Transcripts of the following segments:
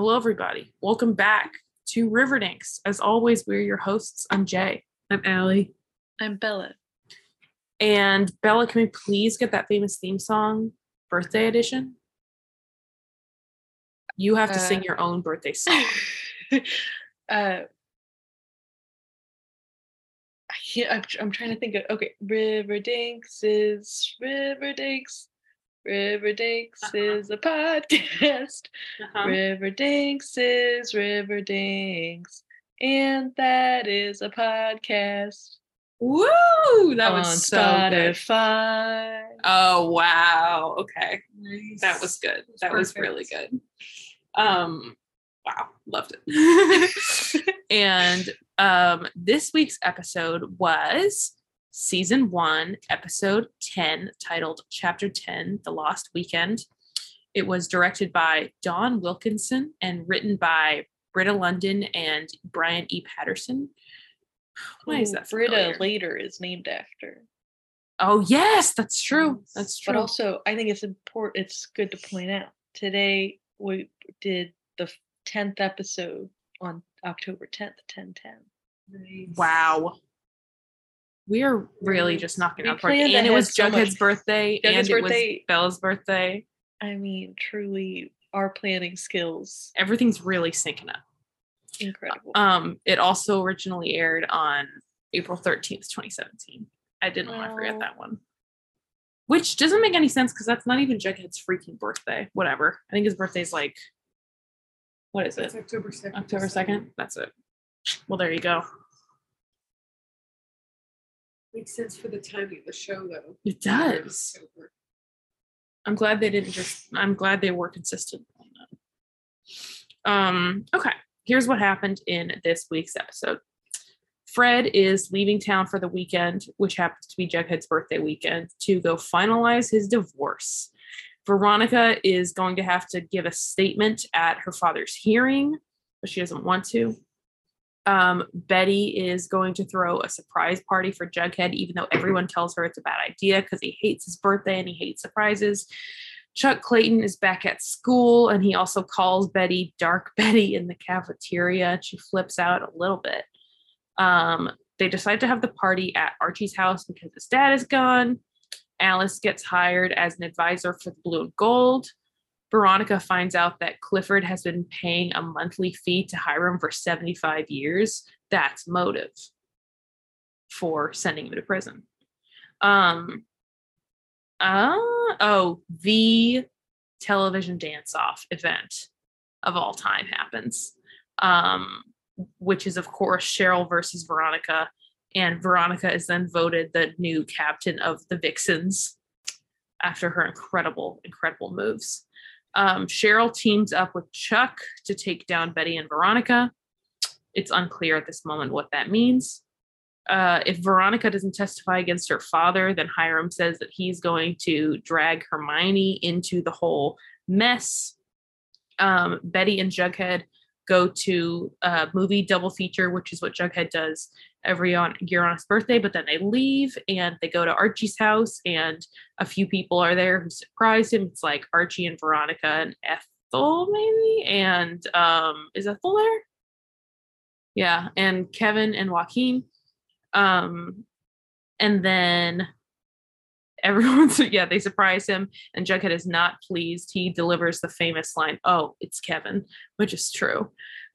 Hello, everybody. Welcome back to Riverdinks. As always, we're your hosts. I'm Jay. I'm Allie. I'm Bella. And Bella, can we please get that famous theme song, Birthday Edition? You have to Uh, sing your own birthday song. uh, I'm, I'm trying to think of okay. Riverdinks is Riverdinks. Riverdinks Uh-huh. is a podcast. Uh-huh. Riverdinks is Riverdinks, and that is a podcast Woo! That on was so good. Spotify. Oh wow. Okay. Nice. That was good. That was really good. Um wow, loved it. and um this week's episode was season 1, episode 10, titled Chapter 10, The Lost Weekend. It was directed by Dawn Wilkinson and written by Britta Lundin and Brian E. Paterson. Why is who that Britta later is named after. Oh yes, that's true. That's true. But also, I think it's important. It's good to point out today we did the tenth episode on October tenth, ten ten. Wow. We are really Really? just knocking We out the party. And it was so Jughead's much. birthday Jughead's and it was Bella's birthday. I mean, truly, our planning skills Everything's really syncing up. incredible. Um, it also originally aired on April 13th, 2017. I didn't want to forget that one. Which doesn't make any sense because that's not even Jughead's freaking birthday. Whatever. I think his birthday's like what is It's it? October 2nd. October 2nd? That's it. Well, there you go. Makes sense for the timing of the show, though. It does. I'm glad they didn't just I'm glad they were consistent on that. Um, okay, here's what happened in this week's episode. Fred is leaving town for the weekend, which happens to be Jughead's birthday weekend, to go finalize his divorce. Veronica is going to have to give a statement at her father's hearing, but she doesn't want to. Um, Betty is going to throw a surprise party for Jughead, even though everyone tells her it's a bad idea because he hates his birthday and he hates surprises. Chuck Clayton is back at school and he also calls Betty Dark Betty in the cafeteria. and She flips out a little bit. Um, they decide to have the party at Archie's house because his dad is gone. Alice gets hired as an advisor for the Blue and Gold. Veronica finds out that Clifford has been paying a monthly fee to Hiram for 75 years. That's motive for sending him to prison. Um, uh, oh, the television dance off event of all time happens, um, which is, of course, Cheryl versus Veronica. And Veronica is then voted the new captain of the Vixens after her incredible, incredible moves. Um, Cheryl teams up with Chuck to take down Betty and Veronica. It's unclear at this moment what that means. Uh, if Veronica doesn't testify against her father, then Hiram says that he's going to drag Hermione into the whole mess. Um, Betty and Jughead go to a movie double feature, which is what Jughead does every on, his birthday, but then they leave and they go to Archie's house, and a few people are there who surprise him. It's like Archie and Veronica and Ethel, maybe, and um, is Ethel there? Yeah, and Kevin and Joaquin. Um, and then everyone's yeah, they surprise him, and Jughead is not pleased. He delivers the famous line, "Oh, it's Kevin," which is true.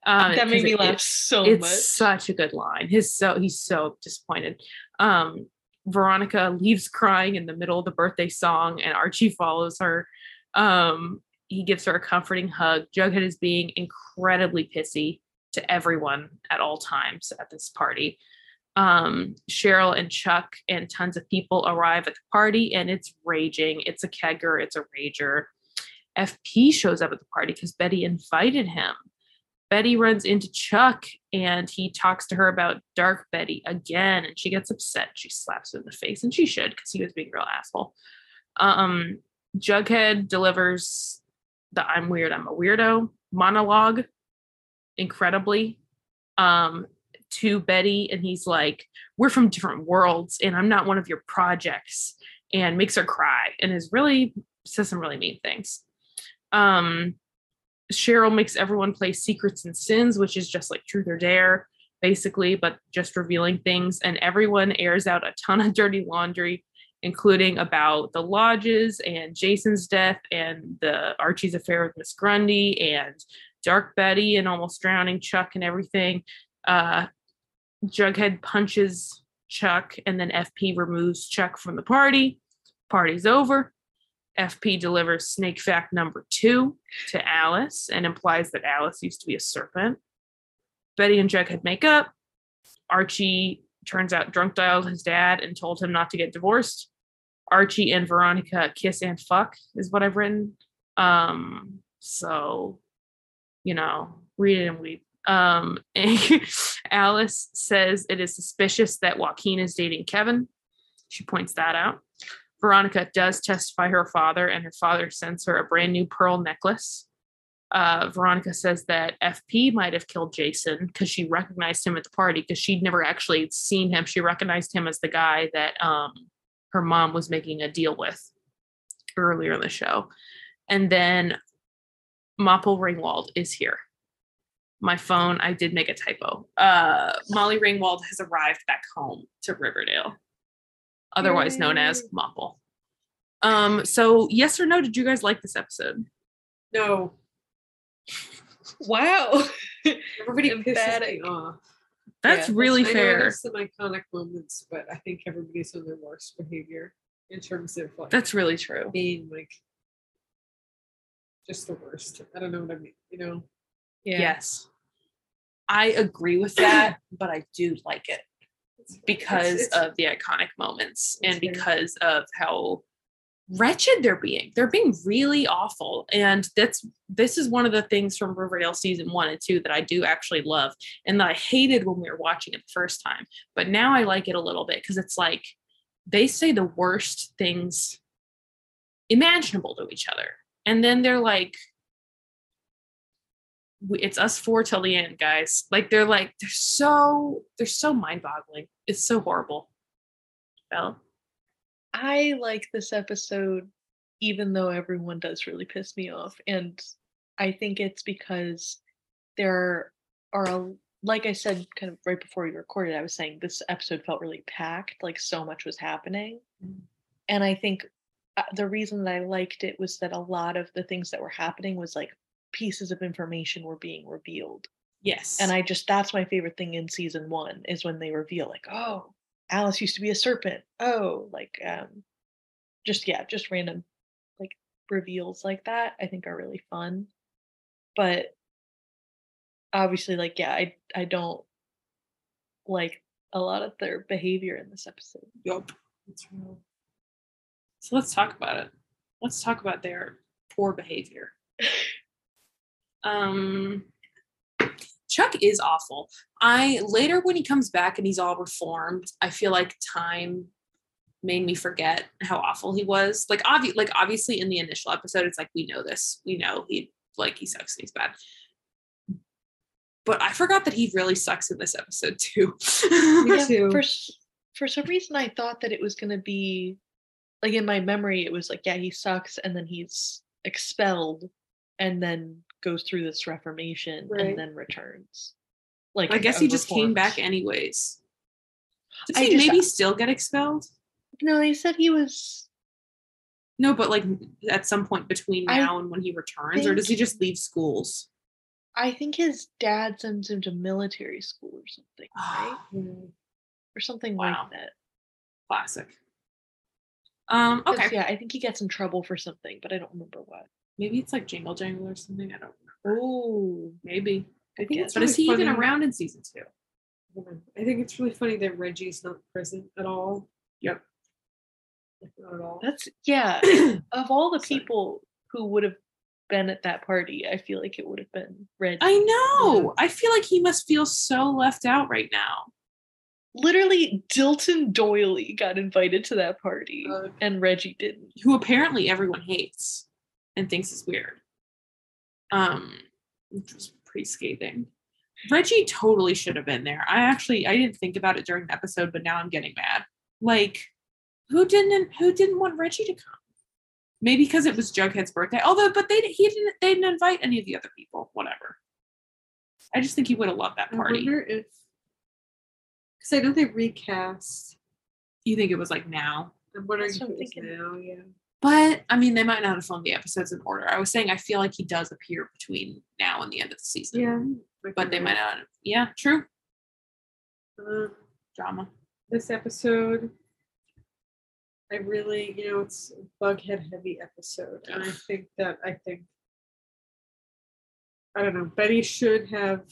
Um, that made me it- laugh it- so it's much. such a good line. His so he's so disappointed. Um, Veronica leaves crying in the middle of the birthday song, and Archie follows her. Um, he gives her a comforting hug. Jughead is being incredibly pissy to everyone at all times at this party. Um, Cheryl and Chuck and tons of people arrive at the party, and it's raging. It's a kegger. It's a rager. FP shows up at the party because Betty invited him. Betty runs into Chuck and he talks to her about Dark Betty again, and she gets upset. She slaps him in the face, and she should because he was being a real asshole. Um, Jughead delivers the "I'm weird, I'm a weirdo" monologue incredibly um, to Betty, and he's like, "We're from different worlds, and I'm not one of your projects," and makes her cry, and is really says some really mean things. Um, Cheryl makes everyone play Secrets and Sins, which is just like Truth or Dare, basically, but just revealing things. And everyone airs out a ton of dirty laundry, including about the lodges and Jason's death and the Archie's affair with Miss Grundy and Dark Betty and almost drowning Chuck and everything. Uh, Jughead punches Chuck, and then FP removes Chuck from the party. Party's over. FP delivers snake fact number two to Alice and implies that Alice used to be a serpent. Betty and Jughead make up. Archie turns out drunk dialed his dad and told him not to get divorced. Archie and Veronica kiss and fuck is what I've written. Um, so, you know, read it and weep. Um, Alice says it is suspicious that Joaquin is dating Kevin. She points that out. Veronica does testify her father, and her father sends her a brand new pearl necklace. Uh, Veronica says that FP might have killed Jason because she recognized him at the party because she'd never actually seen him. She recognized him as the guy that um, her mom was making a deal with earlier in the show. And then Mopple Ringwald is here. My phone, I did make a typo. Uh, Molly Ringwald has arrived back home to Riverdale, otherwise known as Yay. Mopple. Um, so yes or no, did you guys like this episode? No, Wow. everybody pisses me off. That's Yeah, really I know fair. there's some iconic moments, but I think everybody's on their worst behavior in terms of like That's really true. being like just the worst. I don't know what I mean. You know, Yeah. Yes. I agree with that, but I do like it It's- because it's- of the iconic moments and It's because of how wretched they're being. They're being really awful. And that's this is one of the things from Riverdale season one and two that I do actually love and that I hated when we were watching it the first time. But now I like it a little bit because it's like they say the worst things imaginable to each other. And then they're like, it's us four till the end, guys. Like they're like they're so they're so mind boggling. It's so horrible. Well, I like this episode, even though everyone does really piss me off. And I think it's because there are, a, like I said, kind of right before we recorded, I was saying this episode felt really packed, like so much was happening. And I think uh, the reason that I liked it was that a lot of the things that were happening was like pieces of information were being revealed. yes, And I just that's my favorite thing in season one is when they reveal like, oh, Alice used to be a serpent. Oh, like um just yeah, just random like reveals like that I think are really fun. But obviously like yeah, I I don't like a lot of their behavior in this episode. Yup. So let's talk about it. Let's talk about their poor behavior. Um, Chuck is awful. I later when he comes back and he's all reformed, I feel like time made me forget how awful he was. Like obvi- like obviously in the initial episode, it's like we know this. We know he like he sucks and he's bad. But I forgot that he really sucks in this episode too. Yeah, too. For for some reason I thought that it was going to be like in my memory it was like yeah, he sucks and then he's expelled and then goes through this reformation Right. and then returns. Like I guess uh, he just came back anyways. Does I he just- maybe still get expelled? No, they said he was No, but like at some point between I now and when he returns, or does he just leave schools? I think his dad sends him to military school or something, right? Yeah. Or something Wow. like that. Classic. Um, okay. Yeah, I think he gets in trouble for something, but I don't remember what. Maybe it's like Jingle Jangle or something. I don't know. Oh, Maybe. I think it's But really is he even around in season two? I. I think it's really funny that Reggie's not present at all. Yep. Like, not at all. that's yeah. of all the Sorry. people who would have been at that party, I feel like it would have been Reggie. I know. I feel like he must feel so left out right now. Literally, Dilton Doily got invited to that party, Uh, and Reggie didn't. Who apparently everyone hates and thinks is weird. Um, which was pretty scathing. Reggie totally should have been there. I actually I didn't think about it during the episode, but now I'm getting mad. Like, who didn't who didn't want Reggie to come? Maybe because it was Jughead's birthday. Although, but they he didn't they didn't invite any of the other people. Whatever. I just think he would have loved that I party. wonder if because I know they recast. You think it was like now? I'm wondering if what it I'm was thinking. now. Yeah. But I mean, they might not have filmed the episodes in order. I was saying I feel like he does appear between now and the end of the season. Yeah. But they might not. Yeah, true. Um, Drama. this episode, I really, you know, it's a bughead heavy episode, and I think that I think I don't know. Betty should have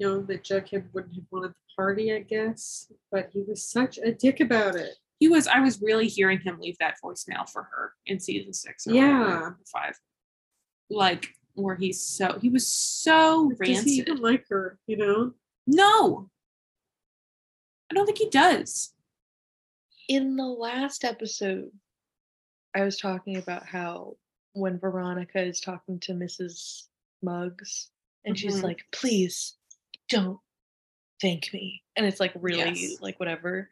known that Jughead wouldn't have wanted the party, I guess, but he was such a dick about it. He was. I was really hearing him leave that voicemail for her in season six. Or whatever, Yeah. five. Like where he's so he was so Does he rancid. even like her? You know? no, I don't think he does. in the last episode, I was talking about how when Veronica is talking to Mrs. Muggs and she's Mhm. like, please don't thank me. And it's like really Yes. like whatever.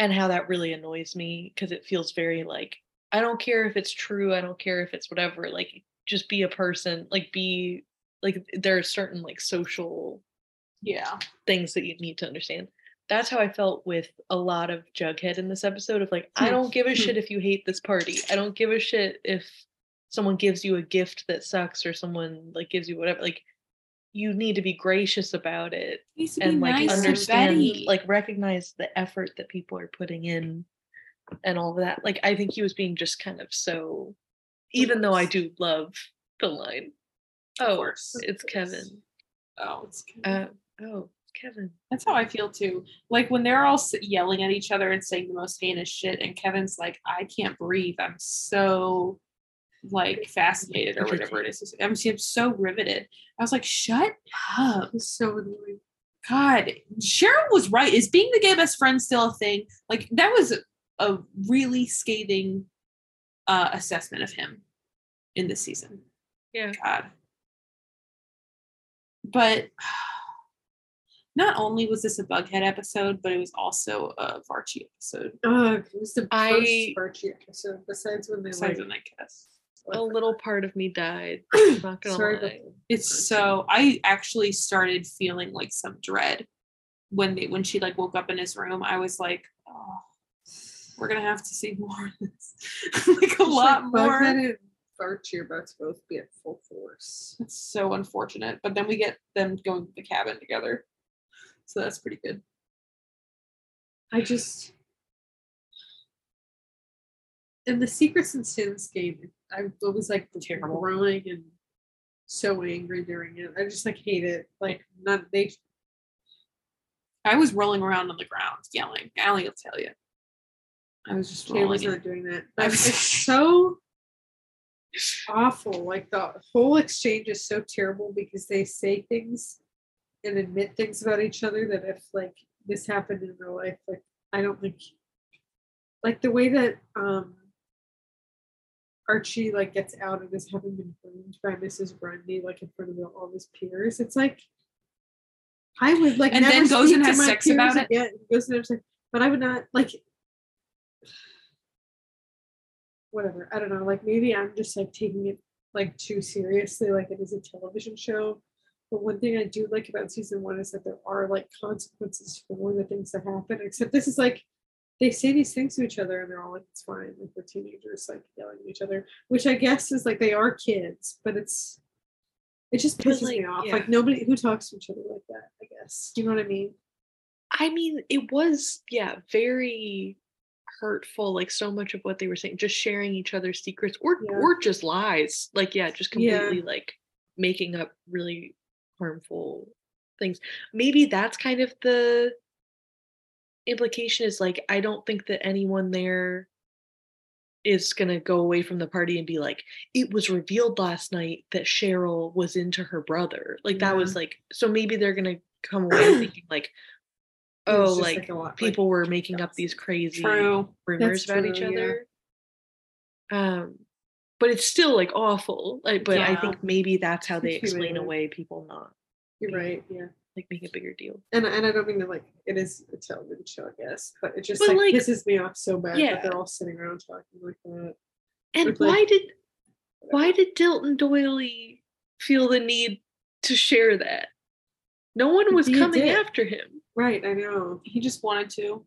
And how that really annoys me because it feels very like, I don't care if it's true. I don't care if it's whatever. Like, just be a person. Like, be like, there are certain like social Yeah. things that you need to understand. That's how I felt with a lot of Jughead in this episode of like, I Hmm. don't give a Hmm. shit if you hate this party. I don't give a shit if someone gives you a gift that sucks or someone like gives you whatever. Like you need to be gracious about it He needs to and like nice understand like recognize the effort that people are putting in and all of that. Like I think he was being just kind of so even though I do love the line. Oh, it's. Kevin. oh, it's Kevin. Uh, oh, Kevin. That's how I feel too. Like when they're all yelling at each other and saying the most heinous shit, and Kevin's like, "I can't breathe. I'm so like fascinated or whatever it is. I'm, I'm so riveted." I was like, "Shut up, He's so annoying. God!" Cheryl was right. Is being the gay best friend still a thing? Like that was a, a really scathing uh, assessment of him in this season. Yeah. God. But not only was this a Bughead episode, but it was also a Varchi episode. Ugh, it was the I- first Archie episode. Besides when they Besides like when I guess. A little part of me died. I'm not gonna Sorry, lie. It's so I actually started feeling like some dread when they when she like woke up in his room. I was like, oh, we're gonna have to see more of this. like a Just lot like more. Bughead and Archie are about to both be at full force. It's so unfortunate. But then we get them going to the cabin together. So that's pretty good. I just in the Secrets and Sins game, I was like Terrible. growing and so angry during it. I just like hate it. Like none they I was rolling around on the ground yelling. Allie will tell you. I was just was rolling. not doing that. But it's so awful. Like the whole exchange is so terrible because they say things and admit things about each other that if like this happened in real life, like I don't think like the way that um Archie like gets outed as having been burned by Mrs. Grundy, like in front of all his peers. It's like I would like And then goes and has sex about it? again. Goes and sex- but I would not like whatever. I don't know. Like maybe I'm just like taking it like too seriously, like it is a television show. But one thing I do like about season one is that there are like consequences for the things that happen. Except this is like they say these things to each other and they're all like it's fine. Like they're teenagers like yelling at each other, which I guess is like they are kids, but it's it just pisses like, me off. yeah. Like nobody who talks to each other like that, I guess. You know what I mean? I mean, it was, yeah, very hurtful. Like so much of what they were saying, just sharing each other's secrets or Yeah. or just lies. Like, yeah, just Yeah. completely like making up really harmful things. Maybe that's kind of the implication is like, I don't think that anyone there is gonna go away from the party and be like, it was revealed last night that Cheryl was into her brother. Like that was like so maybe they're gonna come away thinking like, oh, like a lot, like, people were making up these crazy True. rumors That's about each true, yeah. other. Um, but it's still like awful. Like, but I think maybe that's how they explain away people not. You're right. Yeah. Like make a bigger deal. And and I don't mean to like it is a television show, I guess, but it just But, like, like- pisses me off so bad Yeah. that they're all sitting around talking like that. And With, like- why did why did Dilton Doily feel the need to share that? No one was He coming did. after him. Right, I know. He just wanted to.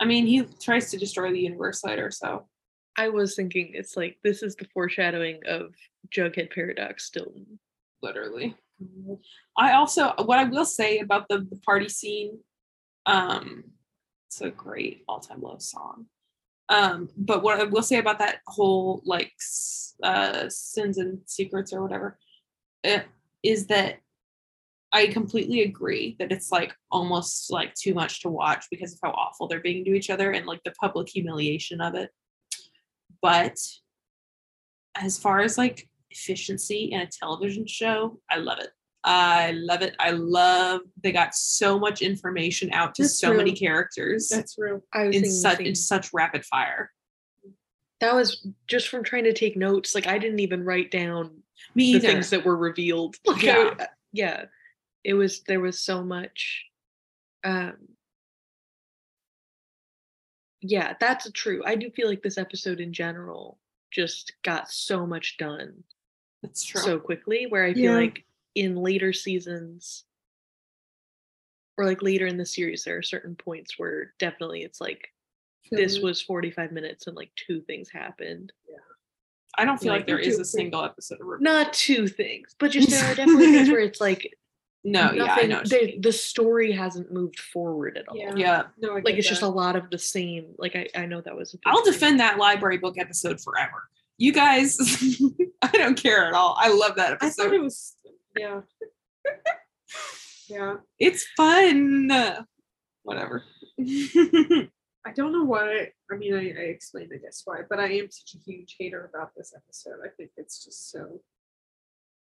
I mean, he tries to destroy the universe later, so I was thinking it's like this is the foreshadowing of Jughead Paradox Dilton. literally. I also what I will say about the, the party scene, um, it's a great all-time low song. Um, but what I will say about that whole like uh sins and secrets or whatever, uh, is that I completely agree that it's like almost like too much to watch because of how awful they're being to each other and like the public humiliation of it. But as far as like efficiency in a television show, I love it. I love it. I love they got so much information out to That's so many characters That's real. I was in such in such rapid fire. that was just from trying to take notes. Like I didn't even write down Me the either. things that were revealed. Like, Yeah. I- yeah. It was there was so much um yeah, that's true. I do feel like this episode in general just got so much done That's true. so quickly where I feel Yeah. like in later seasons or like later in the series there are certain points where definitely it's like this was 45 minutes and like two things happened. Yeah. I don't feel like, like, there is a single episode of Riverdale. Not two things, but just there are definitely things where it's like No, yeah, I nothing- know. what you the, story hasn't moved forward at all. Yeah. Yeah, No, I Like it's just a lot of the same. Like I, I know that was. I'll thing. defend that library book episode forever. You guys, I don't care at all. I love that episode. I thought it was yeah. yeah. It's fun. Whatever. I don't know why. I mean, I, I explained, I guess, why, but I am such a huge hater about this episode. I think it's just so.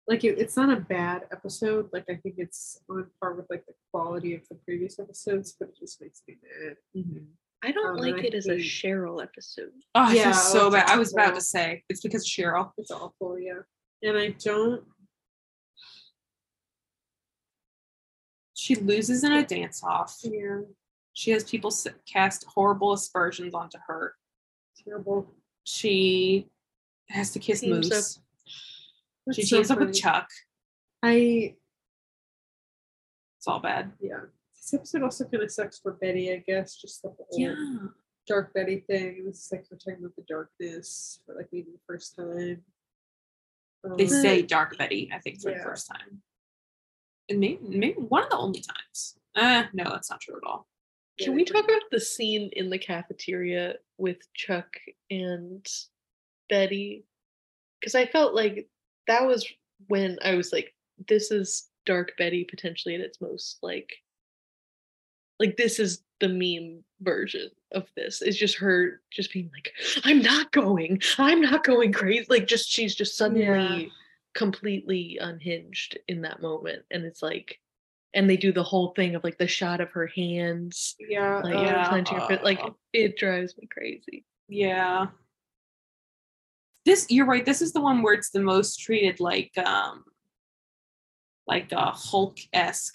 Like, it, it's not a bad episode. Like, I think it's on par with, like, the quality of the previous episodes, but it just makes me mad. Mm-hmm. I don't Um, like I it as a Cheryl episode. Oh, I Yeah, feel so it's bad. I was about to say it's because Cheryl. It's awful, yeah. And I don't. She loses in a dance off. Yeah. She has people cast horrible aspersions onto her. Terrible. She has to kiss Teams. Moose. That's She so teams up with. Chuck. I It's all bad. yeah. This episode also kind of sucks for Betty, I guess. Just the whole Yeah. dark Betty thing. This is like we're talking about the darkness for like maybe the first time. They Um, say Dark Betty, I think, for the first time. And maybe, maybe one of the only times. Uh, no, that's not true at all. Can they we talk about the scene in the cafeteria with Chuck and Betty? Because I felt like that was when I was like, this is Dark Betty potentially at its most like like this is the meme version of this. It's just her just being like, I'm not going, I'm not going crazy. Like just she's just suddenly Yeah. completely unhinged in that moment. And it's like and they do the whole thing of like the shot of her hands Yeah. like uh, Yeah. clenching her. Like uh, it drives me crazy. Yeah. This you're right. This is the one where it's the most treated like um like a Hulk-esque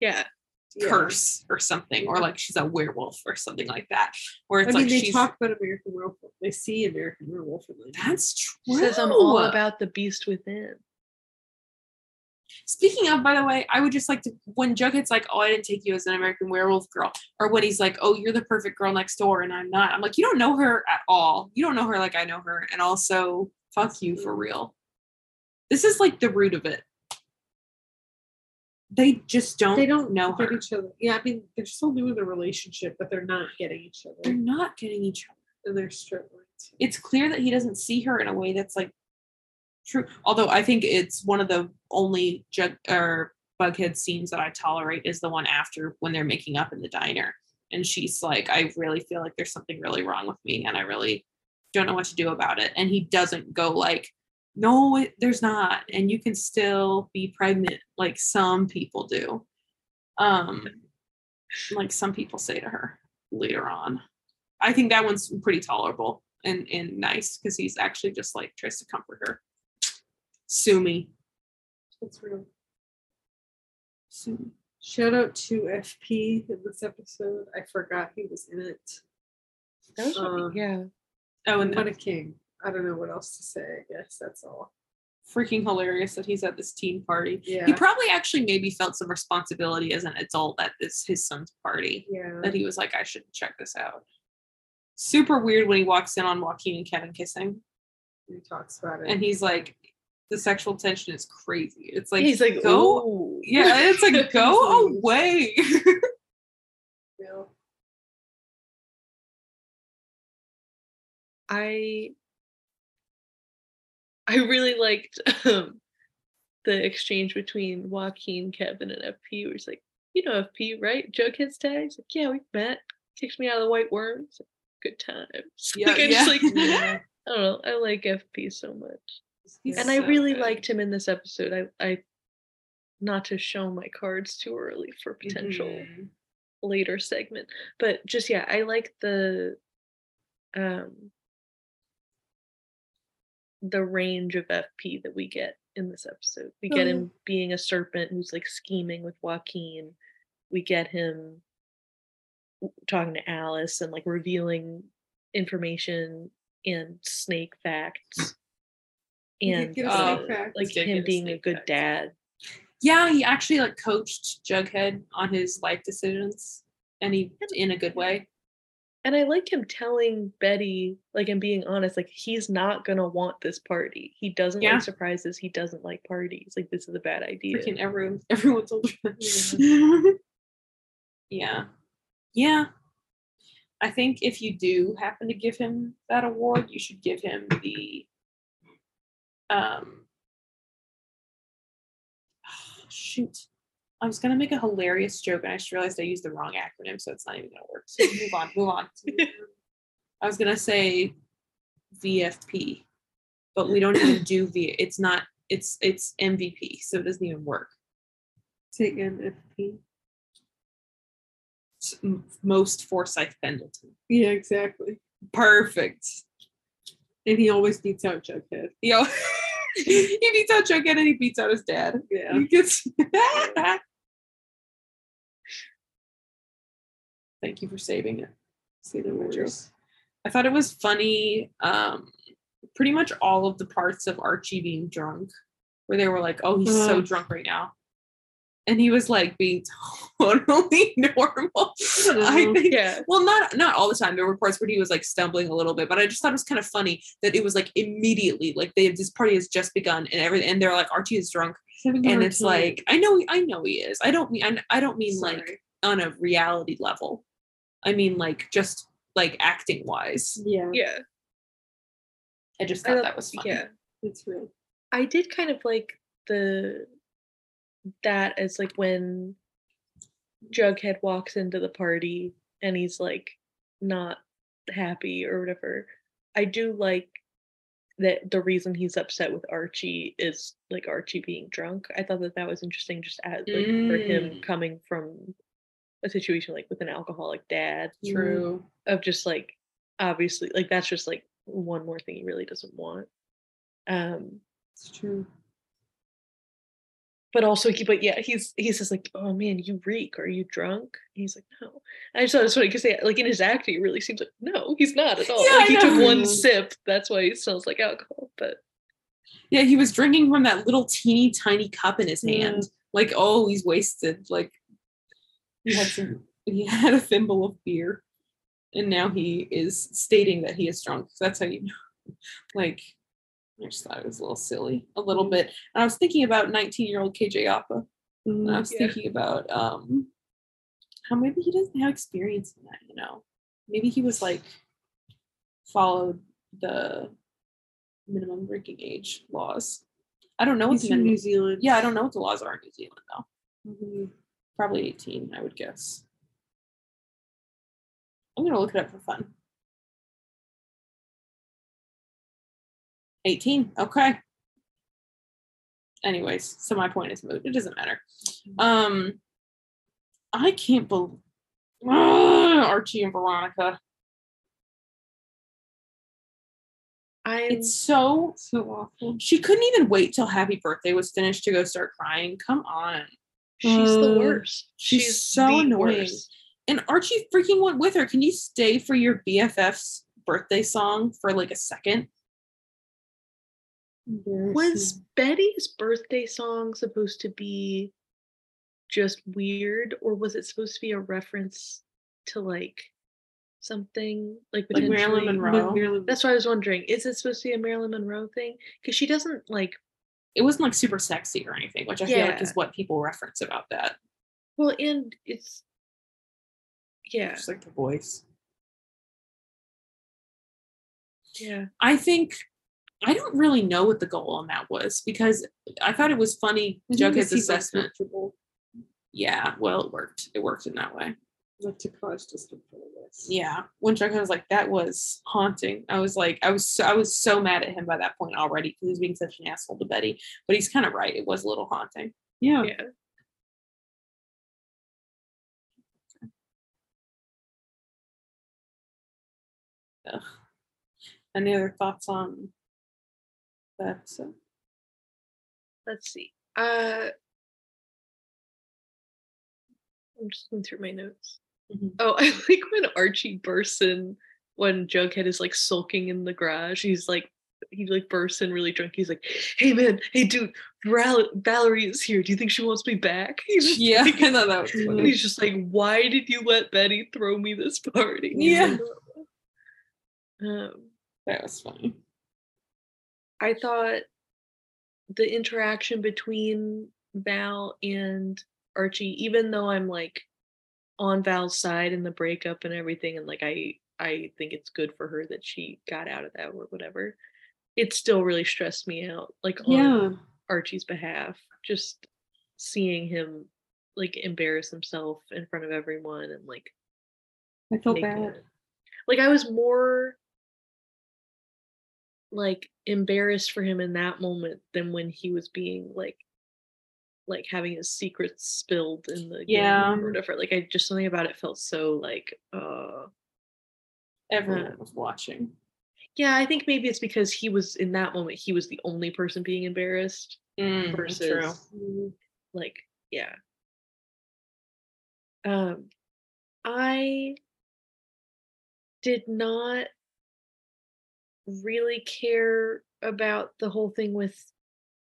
Yeah. Yeah. curse or something, or like she's a werewolf or something like that. Where I it's mean, like they she's talk about American Werewolf. They see American Werewolf in like that's She true. says I'm all about the beast within. Speaking of, by the way, I would just like to when Jughead's like, "Oh, I didn't take you as an American Werewolf girl," or when he's like, "Oh, you're the perfect girl next door," and I'm not. I'm like, you don't know her at all. You don't know her like I know her, and also, fuck you for real. This is like the root of it. They just don't. they don't know get her. each other. Yeah, I mean, they're still new in the relationship, but they're not getting each other. They're not getting each other. and they're struggling. it's clear that he doesn't see her in a way that's like true. Although I think it's one of the only jug or bughead scenes that I tolerate is the one after when they're making up in the diner. And she's like, I really feel like there's something really wrong with me and I really don't know what to do about it. And he doesn't go like, no, it, there's not. And you can still be pregnant like some people do. Um, like some people say to her later on. I think that one's pretty tolerable and, and nice because he's actually just like tries to comfort her. Sue me. That's real. soon. Shout out to FP in this episode. I forgot he was in it. That was Um, yeah. Oh, and What then a king. I don't know what else to say. I guess that's all. freaking hilarious that he's at this teen party. Yeah. He probably actually maybe felt some responsibility as an adult at this his son's party. Yeah. That he was like, I should check this out. Super weird when he walks in on Joaquin and Kevin kissing. He talks about it. And he's like, the sexual tension is crazy. It's like he's like, go oh, Yeah, it's like go away. Yeah. I I really liked um, the exchange between Joaquin, Kevin, and FP. Where he's like, you know FP, right? Jughead's dad. He's like, yeah, we met. Kicks me out of the Whyte Wyrm. Like, Good times. Yeah, like, I just yeah. like Yeah. I don't know. I like FP so much, He's and I really good. liked him in this episode. I I not to show my cards too early for potential Mhm. later segment but just yeah i like the um the range of fp that we get in this episode we get him being a serpent who's like scheming with joaquin we get him talking to alice and like revealing information and snake facts and uh, snake fact. like him get a being a good fact. dad Yeah, he actually like coached Jughead on his life decisions, and he in a good way. And I like him telling Betty, like, and being honest, like, he's not gonna want this party. He doesn't Yeah. like surprises. He doesn't like parties. Like, this is a bad idea. Freaking everyone, everyone's older. yeah, yeah. I think if you do happen to give him that award, you should give him the um. Shoot, I was gonna make a hilarious joke, and I just realized I used the wrong acronym, so it's not even gonna work. So move on, move on. I was gonna say VFP, but we don't even do V. It's not. It's it's MVP, so it doesn't even work. Say again, FP. S- m- Most Forsythe Pendleton. Yeah, exactly. Perfect. And he always beats out Jughead. Yo, he beats out Jughead and he beats out his dad. Yeah. He gets. Thank you for saving it. My joke. worse. I thought it was funny. Um, pretty much all of the parts of Archie being drunk, where they were like, "Oh, he's so drunk right now," and he was like being totally normal. I think. Yeah. Well, not not all the time. There were parts where he was like stumbling a little bit, but I just thought it was kind of funny that it was like immediately, like they this party has just begun and everything, and they're like Archie is drunk, He's having a and it's like I know, I know he is. I don't mean I, I don't mean like on a reality level. I mean like just like acting wise. yeah, Yeah. I just thought don't- that was funny. Yeah. it's real. I did kind of like the that as like when Jughead walks into the party and he's like not happy or whatever. I do like that the reason he's upset with Archie is like Archie being drunk. I thought that that was interesting just as like for him Mm. coming from a situation like with an alcoholic dad True. of just like obviously like that's just like one more thing he really doesn't want. Um It's true. but also he but yeah he's he says like oh man you reek are you drunk and he's like no i just thought it was funny because like in his acting it really seems like no he's not at all Yeah, like he took one sip that's why he smells like alcohol but Yeah, he was drinking from that little teeny tiny cup in his hand. Like, oh, he's wasted. Like he had some he had a thimble of beer. And now he is stating that he is drunk. So that's how you know. Like, I just thought it was a little silly, a little bit. And I was thinking about 19-year-old KJ Apa. And I Mhm. was Yeah. thinking about um how maybe he doesn't have experience in that, you know. Maybe he was like followed the minimum drinking age laws. I don't know what He's the minimum New Zealand. yeah, I don't know what the laws are in New Zealand though. Mhm. Probably 18, I would guess. I'm gonna look it up for fun. 18, okay. Anyways, so my point is moot. It doesn't matter. Um I can't believe Archie and Veronica. i'm It's so So awful. she couldn't even wait till happy birthday was finished to go start crying. Come on. She's the Uh, worst. she's so the annoying. worst. And Archie freaking went with her. Can you stay for your BFF's birthday song for like a second? Was Betty's birthday song supposed to be just weird, or was it supposed to be a reference to like something like Like Marilyn potentially- Monroe? Marilyn- That's what I was wondering. Is it supposed to be a Marilyn Monroe thing? Because she doesn't like. It wasn't like super sexy or anything, which I feel like is what people reference about that. Well, and it's. Yeah, Just like the voice. yeah. I think I don't really know what the goal on that was because I thought it was funny. Jughead's assessment. Yeah, well, it worked. It worked in that way. Not to cause discomfortness. Yeah, when Chuck was like, "That was haunting," I was like, I was so, I was so mad at him by that point already because he was being such an asshole to Betty. But he's kind of right. It was a little haunting. Yeah. Yeah. Ugh. Any other thoughts on that episode? Let's see. Uh, I'm just going through my notes. Mhm. Oh, I like when Archie bursts in when Jughead is like sulking in the garage. He's like, he like bursts in really drunk. He's like, "Hey man, hey dude, Val- Valerie is here. Do you think she wants me back?" He's just Yeah, like- I thought that was funny. he's just like, "Why did you let Betty throw me this party?" Yeah. Um, That was funny. I thought the interaction between Val and Archie, even though I'm like on Val's side in the breakup and everything, and like I I think it's good for her that she got out of that or whatever, it still really stressed me out, like on Yeah. Archie's behalf. Just seeing him like embarrass himself in front of everyone and like I felt bad. it- like I was more like embarrassed for him in that moment than when he was being like like having his secrets spilled in the game Yeah. or whatever. Like I just something about it felt so like uh Everyone was watching. yeah, I think maybe it's because he was in that moment he was the only person being embarrassed Mm, versus true. Like yeah. Um I did not really care about the whole thing with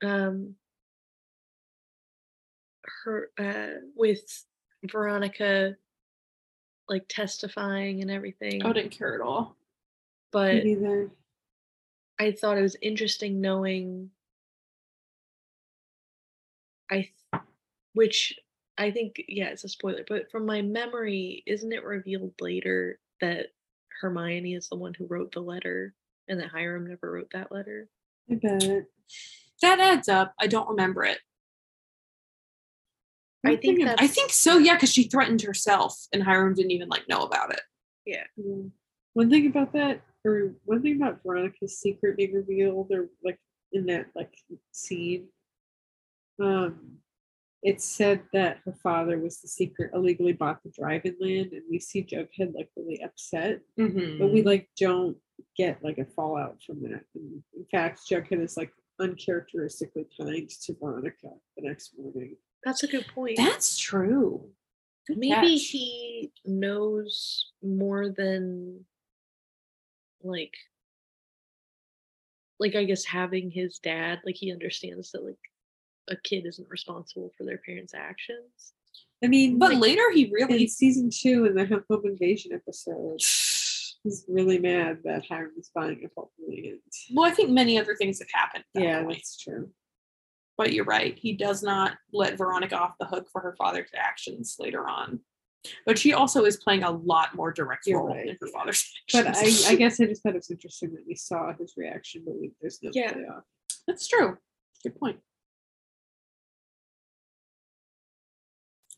um her uh with Veronica like testifying and everything I Oh, didn't care at all. but. I thought it was interesting knowing I th- which I think yeah, it's a spoiler, but from my memory, isn't it revealed later that Hermione is the one who wrote the letter and that Hiram never wrote that letter? I bet. That adds up. I don't remember it. I think thing- I think so, yeah, because she threatened herself and Hiram didn't even like know about it. Yeah. One thing about that, or one thing about Veronica's secret being revealed, or like in that like scene, um, it said that her father was the secret illegally bought the drive-in land, and we see Jughead like really upset, Mm-hmm. but we like don't get like a fallout from that. And in fact, Jughead is like uncharacteristically kind to Veronica the next morning. That's a good point. That's true. Good Maybe catch. he knows more than like like I guess having his dad, like he understands that like a kid isn't responsible for their parents' actions. I mean, But like, later he in really season two in the home invasion episode, he's really mad that Hiram is buying a pulp land. well, I think many other things have happened. that Yeah, point. that's true. But you're right. He does not let Veronica off the hook for her father's actions later on. But she also is playing a lot more direct You're role right, in her father's But actions. I, I guess I just thought it was interesting that we saw his reaction, but we, there's no Yeah. payoff. that's true. Good point.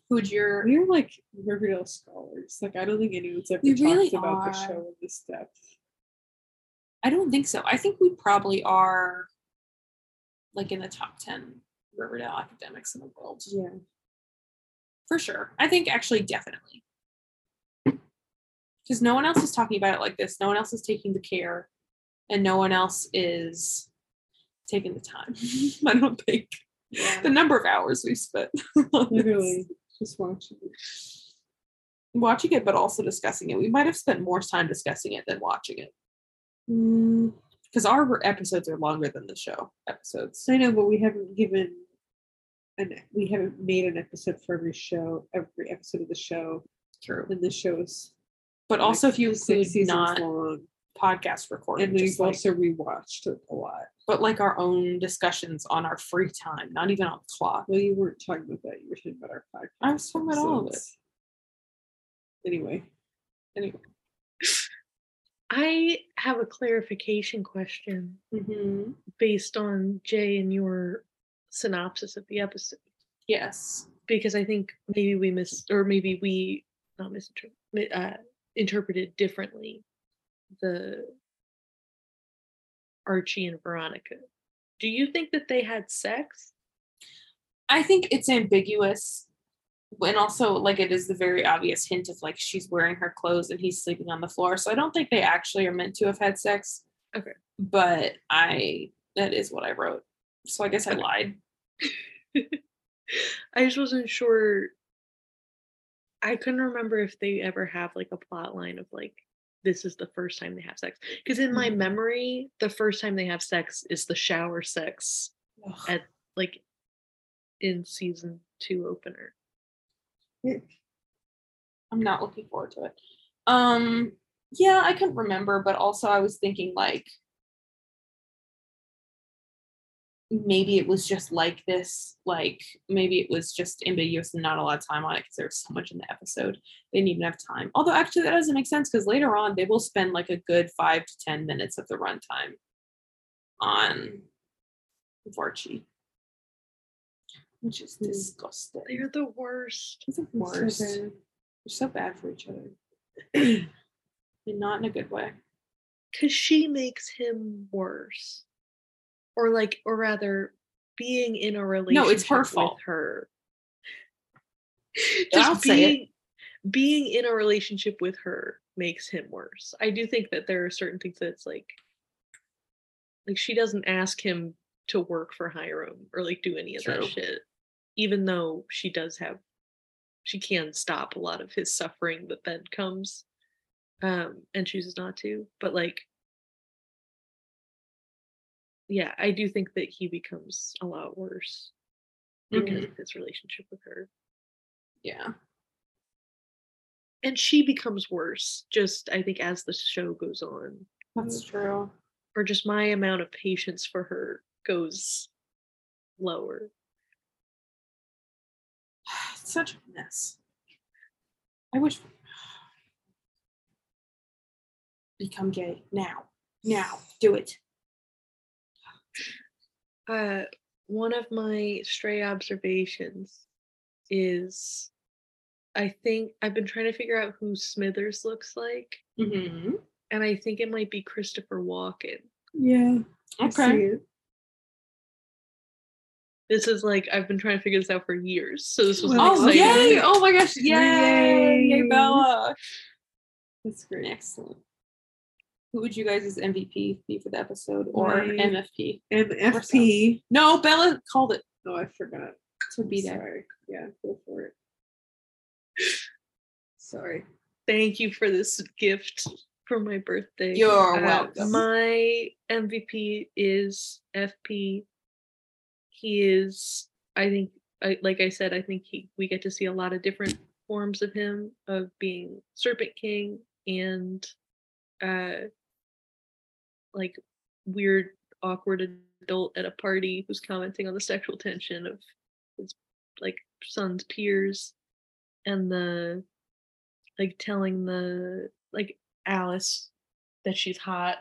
Who'd your We're like Riverdale scholars. Like I don't think anyone's ever We talked really about the are. show in this depth. I don't think so. I think we probably are like in the top 10 Riverdale academics in the world. Yeah. For sure. I think actually definitely. Because no one else is talking about it like this. No one else is taking the care and no one else is taking the time. I don't think. Yeah. the number of hours we spent on this. Literally, just watching. it. watching it, but also discussing it. We might have spent more time discussing it than watching it Mm, because our episodes are longer than the show episodes. I know, but we haven't given and we haven't made an episode for every show, every episode of the show. True, And the shows but also if you include not long, podcast recording, and we've like- also rewatched it a lot. but like our own discussions on our free time, not even on the clock. Well, you weren't talking about that. You were talking about our podcast. I was talking about all of it. Anyway, Anyway, I have a clarification question mm-hmm. based on Jay and your synopsis of the episode. yes, because I think maybe we mis or maybe we not misinterpreted uh, interpreted differently the Archie and Veronica. Do you think that they had sex? I think it's ambiguous. And also, like, it is the very obvious hint of like she's wearing her clothes and he's sleeping on the floor. So I don't think they actually are meant to have had sex. Okay. But I, that is what I wrote. So I guess I lied. I just wasn't sure. I couldn't remember if they ever have like a plot line of like this is the first time they have sex. Because in my Mhm. memory, the first time they have sex is the shower sex Ugh. at like in season two opener. I'm not looking forward to it. Um, yeah, I couldn't remember, but also I was thinking like maybe it was just like this, like maybe it was just ambiguous and not a lot of time on it because there was so much in the episode. They didn't even have time. Although actually that doesn't make sense because later on they will spend like a good five to ten minutes of the runtime on Varchi. Which is Hmm. disgusting. They're the worst. It's the It's so worst. bad. They're so bad for each other. and not in a good way. because she makes him worse or like or rather being in a relationship No, it's her with fault. her I'll just say it. being being in a relationship with her makes him worse i do think that there are certain things that's like like she doesn't ask him to work for hiram or like do any of True. that shit even though she does have she can stop a lot of his suffering that then comes um and chooses not to but like yeah i do think that he becomes a lot worse because Mhm. of his relationship with her Yeah. and she becomes worse just i think as the show goes on That's true. or just my amount of patience for her goes lower such a mess. I wish become gay now. Now. Do it. uh one of my stray observations is i think i've been trying to figure out who smithers looks like Mm-hmm. and i think it might be christopher walken Yeah. I see Okay. This is like i've been trying to figure this out for years so this was Oh, exciting yay. Oh my gosh. Yay. Yay. Bella. That's great. Excellent. Who would you guys' MVP be for the episode or My- MFP? MFP. No, Bella called it. Oh, I forgot. So be there. Sorry. Yeah, go for it. Sorry. thank you for this gift for my birthday You're Uh, welcome. my mvp is fp he is i think I, like i said i think he we get to see a lot of different forms of him of being serpent king and uh like weird awkward adult at a party who's commenting on the sexual tension of his like son's peers and the like telling the like alice that she's hot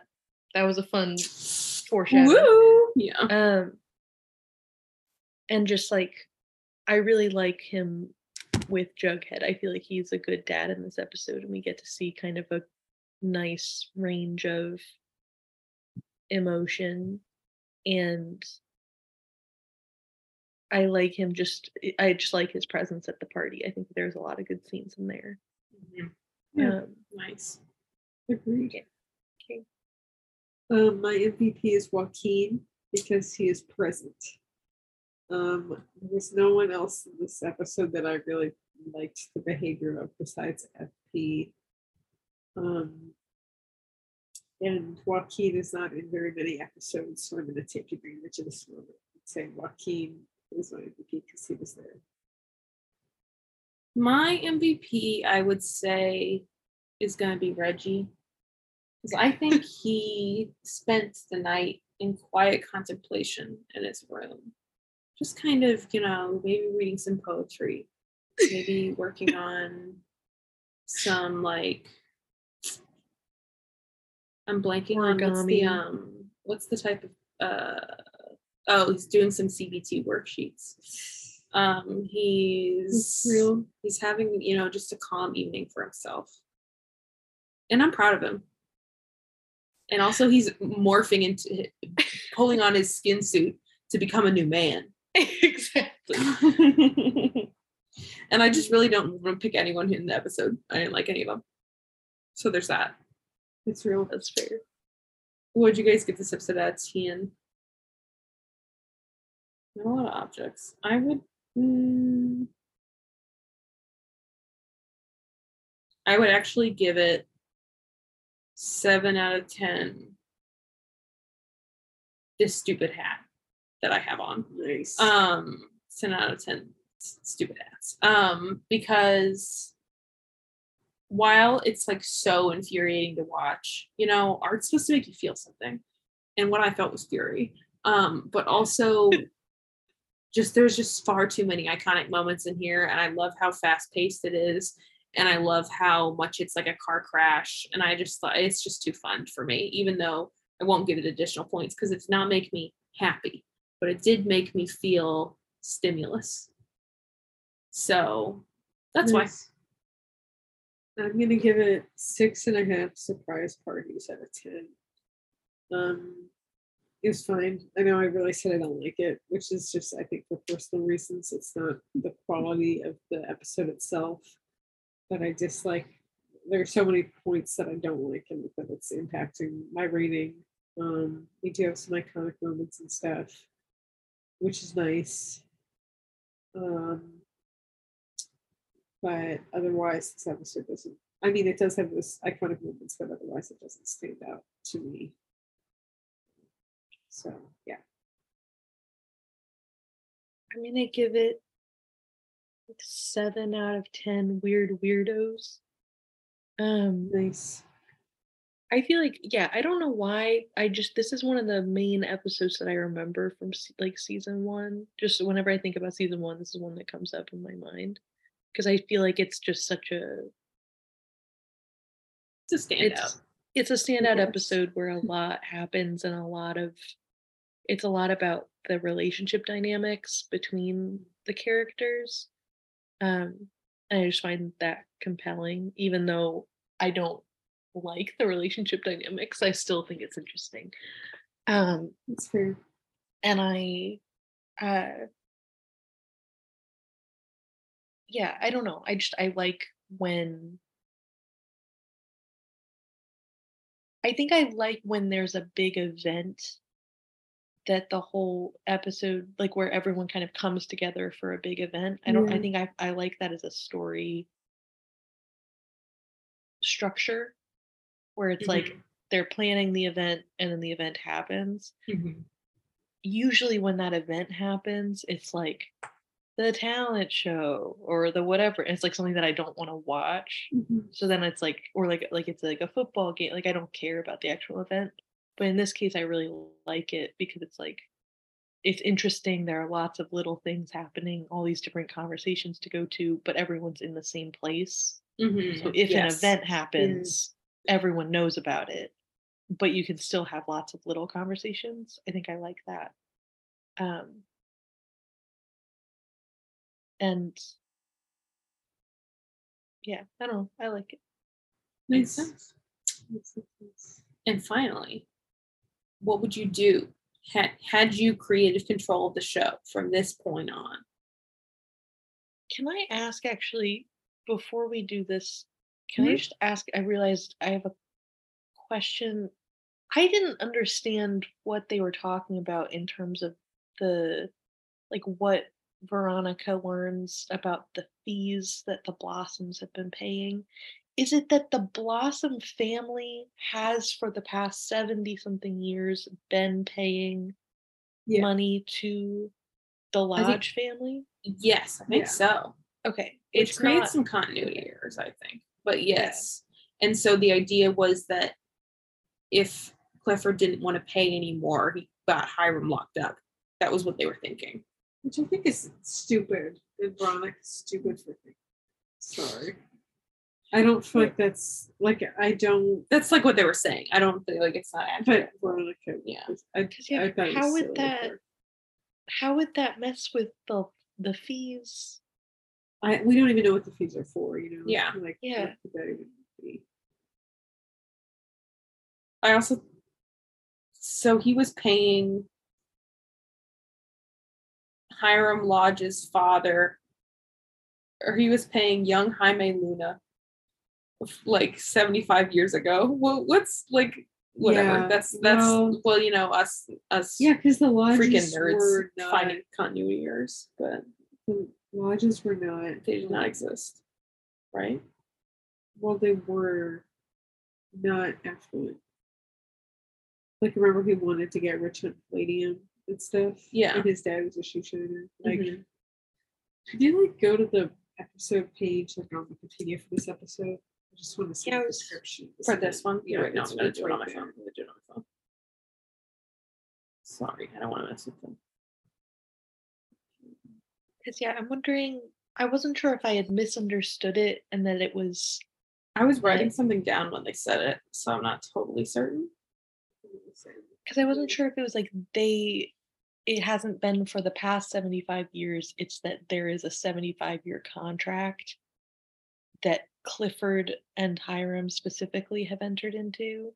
that was a fun foreshadowing. Woo. Yeah. um and just like i really like him with jughead i feel like he's a good dad in this episode and we get to see kind of a nice range of emotion and i like him just i just like his presence at the party i think there's a lot of good scenes in there Mhm. Yeah. um, Nice. Agreed. okay. Um, my MVP is Joaquin because he is present. Um, there's no one else in this episode that I really liked the behavior of besides FP. Um, and Joaquin is not in very many episodes, so I'm going to take advantage of this moment and say Joaquin is my MVP because he was there. My MVP, I would say, is going to be Reggie. Because I think he spent the night in quiet contemplation in his room. Just kind of, you know, maybe reading some poetry, maybe working on some like I'm blanking on what's the um what's the type of uh oh he's doing some CBT worksheets. Um he's real. he's having you know just a calm evening for himself and i'm proud of him and also he's morphing into pulling on his skin suit to become a new man exactly. and i just really don't want to pick anyone in the episode. I didn't like any of them so there's that. It's real. That's fair. what would you guys give this episode out of 10 not a lot of objects. I would mm, i would actually give it seven out of ten. This stupid hat that i have on Nice. um 10 out of 10 stupid ass. um because while it's like so infuriating to watch you know art's supposed to make you feel something and what i felt was fury um but also just there's just far too many iconic moments in here and i love how fast paced it is and i love how much it's like a car crash and i just thought it's just too fun for me even though i won't give it additional points because it's not make me happy but it did make me feel stimulus so that's why I'm gonna give it six and a half surprise parties out of ten. Um, it's fine. I know I really said I don't like it, which is just I think for personal reasons. It's not the quality of the episode itself that I dislike. There are so many points that I don't like and that it's impacting my rating. Um, we do have some iconic moments and stuff, which is nice. Um, but otherwise this episode doesn't i mean it does have this iconic moments but otherwise it doesn't stand out to me so yeah I'm gonna give it seven out of ten weird weirdos. Um, nice I feel like yeah, I don't know why. I just this is one of the main episodes that I remember from like season one. Just whenever I think about season one, this is one that comes up in my mind because I feel like it's just such a it's a standout it's it's a standout Yes. episode where a lot happens and a lot of it's a lot about the relationship dynamics between the characters um and i just find that compelling even though i don't like the relationship dynamics i still think it's interesting. Um that's fair. and i uh yeah i don't know i just i like when i think i like when there's a big event that the whole episode like where everyone kind of comes together for a big event. I don't i think i i like that as a story structure where it's like they're planning the event and then the event happens Mhm. usually when that event happens, it's like the talent show or the whatever. It's like something that I don't want to watch. So then it's like, or like like it's like a football game. Like I don't care about the actual event. But in this case, I really like it because it's like it's interesting. There are lots of little things happening, all these different conversations to go to, but everyone's in the same place. Mhm. So if an event happens, everyone knows about it, but you can still have lots of little conversations. I think I like that. Um, and yeah, I don't know. I like it. makes Nice. sense Makes sense. and finally what would you do had, had you created control of the show from this point on Can I ask actually before we do this? Can I Mhm. just ask? I realized I have a question. I didn't understand what they were talking about in terms of the like what Veronica learns about the fees that the Blossoms have been paying. Is it that the Blossom family has for the past 70 something years been paying Yeah. money to the think- Lodge family? Yes, I think Yeah. so. Okay. It creates not, some continuity errors, I think. But yes. And so the idea was that if Clifford didn't want to pay anymore, he got Hiram locked up. That was what they were thinking. Which I think is stupid. And Veronica's stupid for thinking. Sorry. I don't feel like that's like I don't That's like what they were saying. I don't feel like it's not but accurate. Veronica Yeah. was- I, 'Cause, yeah, I thought how would that- her. how would that mess with the the fees? I we don't even know what the fees are for, you know. Yeah. Like Yeah. what could that even be? I also so he was paying Hiram Lodge's father, or he was paying young Jaime Luna like 75 years ago. Well, what's like whatever. Yeah, that's that's well, well- you know, us us Yeah, because the freaking nerds were not finding continuity errors, but the lodges were not they did not exist. Right? well they were not affluent. Like remember he wanted to get rich on palladium and stuff. Yeah. And his dad was a shoe shiner. Like Mhm. Could you like go to the episode page like on Wikipedia for this episode? I just want to see Yeah, the description. For this one? Yeah, right now, I'm gonna do it on my phone. I'm gonna do it on my phone. Sorry, I don't want to mess with them. Because yeah, I'm wondering. I wasn't sure if I had misunderstood it and that it was I was writing Right. something down when they said it, so I'm not totally certain. because I wasn't sure if it was like they. It hasn't been for the past 75 years. It's that there is a 75 year contract that Clifford and Hiram specifically have entered into.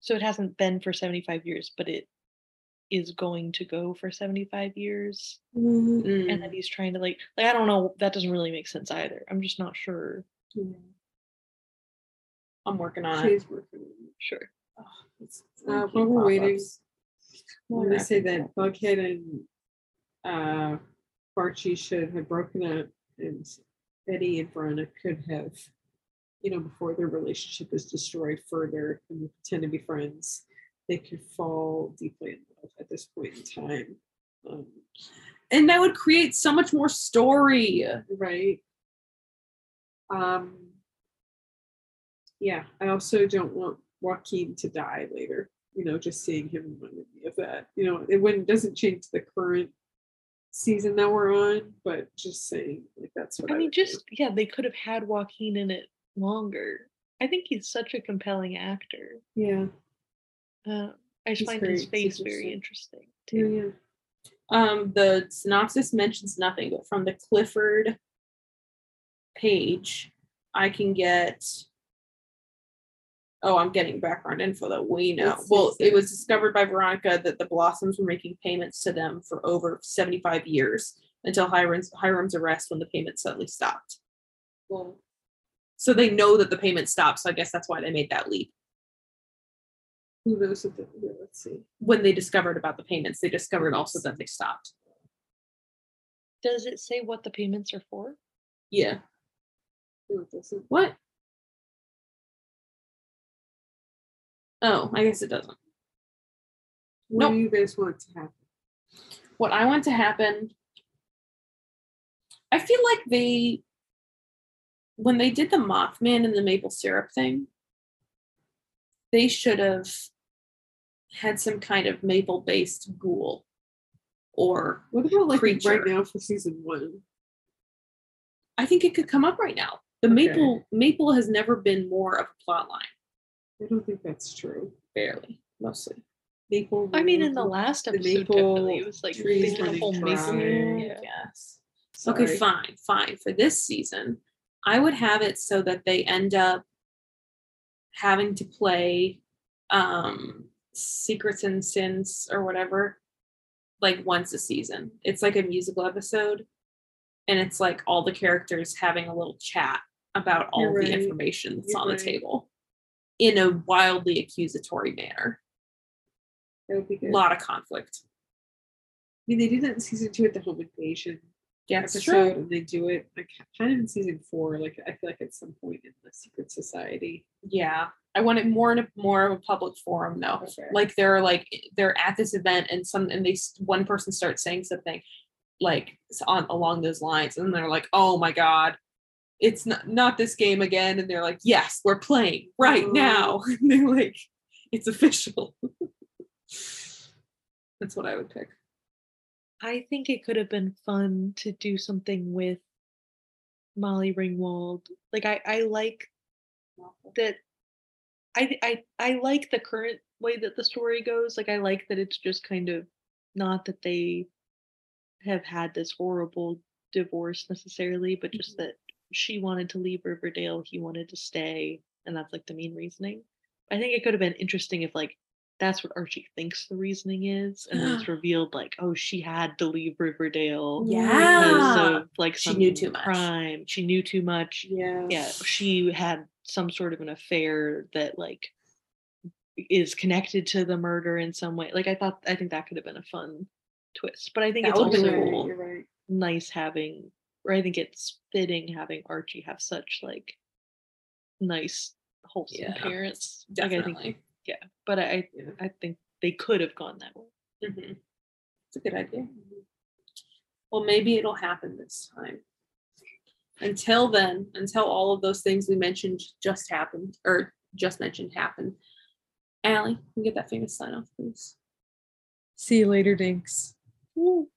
So it hasn't been for 75 years, but it is going to go for 75 years. Mm, And Mm. that he's trying to like like I don't know, that doesn't really make sense either. I'm just not sure. yeah. I'm working on it. Working on it. Sure. Ugh, it's- Uh, keep while we're waiting, pop-ups. I'm gonna say that Bughead and uh, Archie should have broken up, and Betty and Veronica could have, you know, before their relationship is destroyed further and they pretend to be friends, they could fall deeply in love at this point in time. Um, and that would create so much more story. right? Um, yeah, I also don't want Joaquin to die later. You know, just seeing him reminded me of that. You know, it wouldn't doesn't change the current season that we're on, but just saying like that's what I I, mean, would do. just yeah, they could have had Joaquin in it longer. I think he's such a compelling actor. yeah, Uh, I just He's find his face very interesting. too. yeah. Um, the synopsis mentions nothing, but from the Clifford page, I can get. Oh, I'm getting background info that we know. See, Well, it was discovered by Veronica that the Blossoms were making payments to them for over 75 years until Hiram's, Hiram's arrest when the payment suddenly stopped. Well, So they know that the payment stopped. So I guess that's why they made that leap. Who knows if the, yeah, let's see. When they discovered about the payments, they discovered also that they stopped. Does it say what the payments are for? Yeah. No, it doesn't. What? Oh, I guess it doesn't. What Nope. do you guys want to happen? what I want to happen. I feel like they, when they did the Mothman and the maple syrup thing, they should have had some kind of maple based ghoul or What about like right now for season one? I think it could come up right now. The Okay. maple maple has never been more of a plot line, I don't think that's true. barely, mostly. Maple. I mean, in the Road, last the episode, maple definitely it was like they trees did a whole maple. dry. Yeah. Yes. Okay, fine, fine. For this season, I would have it so that they end up having to play um Secrets and Sins or whatever like once a season. It's like a musical episode and it's like all the characters having a little chat about all the information that's You're on the table in a wildly accusatory manner. That would be good. A lot of conflict. I mean, they did that in season two at the home invasion Yeah, episode, true. and they do it like kind of in season four. Like I feel like at some point in the secret society. Yeah, I want it more in a more of a public forum though. Okay. Like they're like they're at this event and some and they one person starts saying something like on along those lines and they're like, oh my god, it's not not this game again. And they're like, yes, we're playing right mm-hmm. now. And they're like, it's official. That's what I would pick. I think it could have been fun to do something with Molly Ringwald. Like I, I like that. I, I I like the current way that the story goes. Like I like that it's just kind of not that they have had this horrible divorce necessarily, but just mm-hmm. that she wanted to leave Riverdale, he wanted to stay, and that's like the main reasoning. I think it could have been interesting if like that's what Archie thinks the reasoning is, and then it's revealed like, oh, she had to leave Riverdale because Yeah. of like She some knew too much. crime. She knew too much. Yeah. Yeah, she had some sort of an affair that like is connected to the murder in some way. Like I thought, I think that could have been a fun twist. But I think That it's also right, right. nice having, or I think it's fitting having Archie have such like nice, wholesome Yeah, parents. Like I think, Definitely. but I, Yeah. I think they could have gone that way. Mhm. It's a good idea. Well, maybe it'll happen this time. Until then, until all of those things we mentioned just happened or just mentioned happen. Allie, can you get that famous sign off, please? See you later, Dinks. Woo.